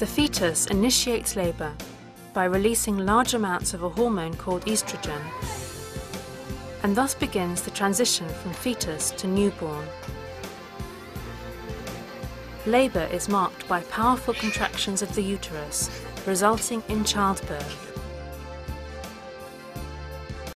The fetus initiates labour by releasing large amounts of a hormone called estrogen and thus begins the transition from fetus to newborn. Labour is marked by powerful contractions of the uterus, resulting in childbirth.